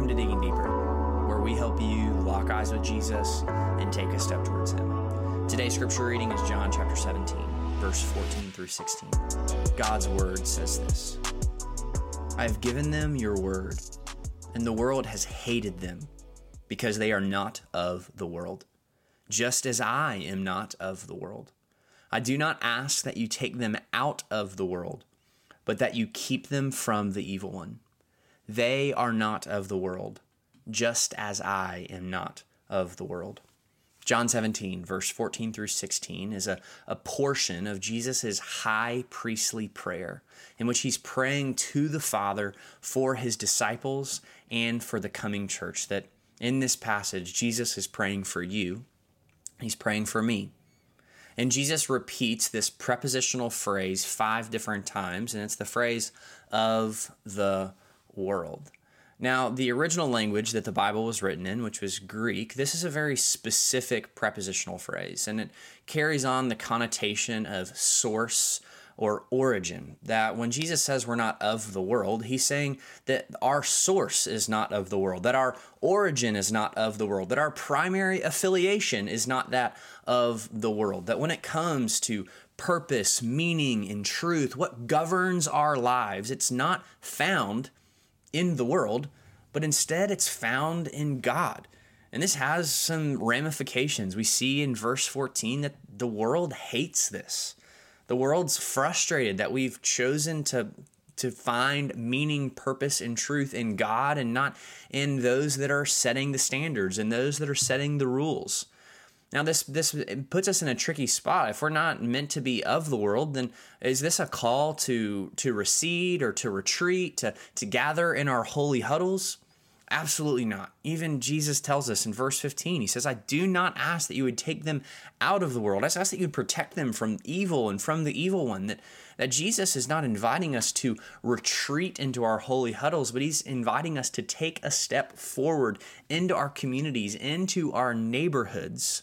Welcome to Digging Deeper, where we help you lock eyes with Jesus and take a step towards Him. Today's scripture reading is John chapter 17, verse 14 through 16. God's word says this I have given them your word, and the world has hated them because they are not of the world, just as I am not of the world. I do not ask that you take them out of the world, but that you keep them from the evil one. They are not of the world, just as I am not of the world. John 17, verse 14 through 16, is a, a portion of Jesus' high priestly prayer in which he's praying to the Father for his disciples and for the coming church. That in this passage, Jesus is praying for you, he's praying for me. And Jesus repeats this prepositional phrase five different times, and it's the phrase of the world. Now, the original language that the Bible was written in, which was Greek, this is a very specific prepositional phrase, and it carries on the connotation of source or origin. That when Jesus says we're not of the world, he's saying that our source is not of the world, that our origin is not of the world, that our primary affiliation is not that of the world. That when it comes to purpose, meaning, and truth, what governs our lives, it's not found in the world, but instead it's found in God. And this has some ramifications. We see in verse 14 that the world hates this. The world's frustrated that we've chosen to to find meaning, purpose, and truth in God and not in those that are setting the standards and those that are setting the rules. Now, this this puts us in a tricky spot. If we're not meant to be of the world, then is this a call to to recede or to retreat, to to gather in our holy huddles? Absolutely not. Even Jesus tells us in verse 15, he says, I do not ask that you would take them out of the world. I ask that you would protect them from evil and from the evil one. That, that Jesus is not inviting us to retreat into our holy huddles, but he's inviting us to take a step forward into our communities, into our neighborhoods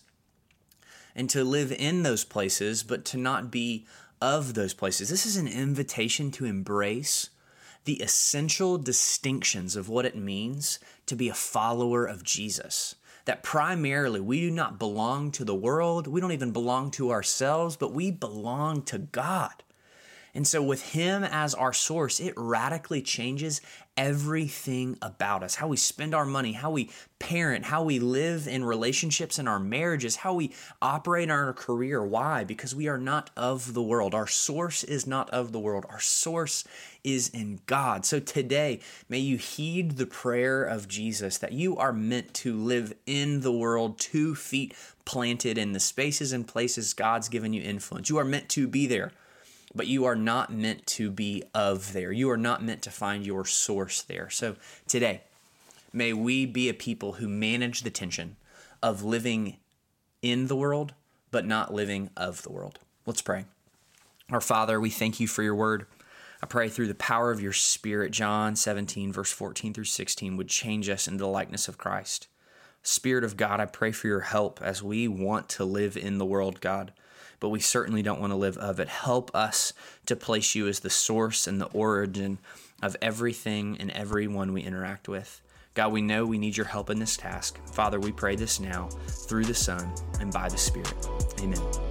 and to live in those places, but to not be of those places. This is an invitation to embrace the essential distinctions of what it means to be a follower of Jesus. That primarily we do not belong to the world, we don't even belong to ourselves, but we belong to God. And so, with Him as our source, it radically changes everything about us how we spend our money, how we parent, how we live in relationships and our marriages, how we operate in our career. Why? Because we are not of the world. Our source is not of the world, our source is in God. So, today, may you heed the prayer of Jesus that you are meant to live in the world, two feet planted in the spaces and places God's given you influence. You are meant to be there but you are not meant to be of there. You are not meant to find your source there. So today, may we be a people who manage the tension of living in the world, but not living of the world. Let's pray. Our Father, we thank you for your word. I pray through the power of your Spirit, John 17, verse 14 through 16, would change us into the likeness of Christ. Spirit of God, I pray for your help as we want to live in the world, God but we certainly don't want to live of it. Help us to place you as the source and the origin of everything and everyone we interact with. God, we know we need your help in this task. Father, we pray this now through the Son and by the Spirit. Amen.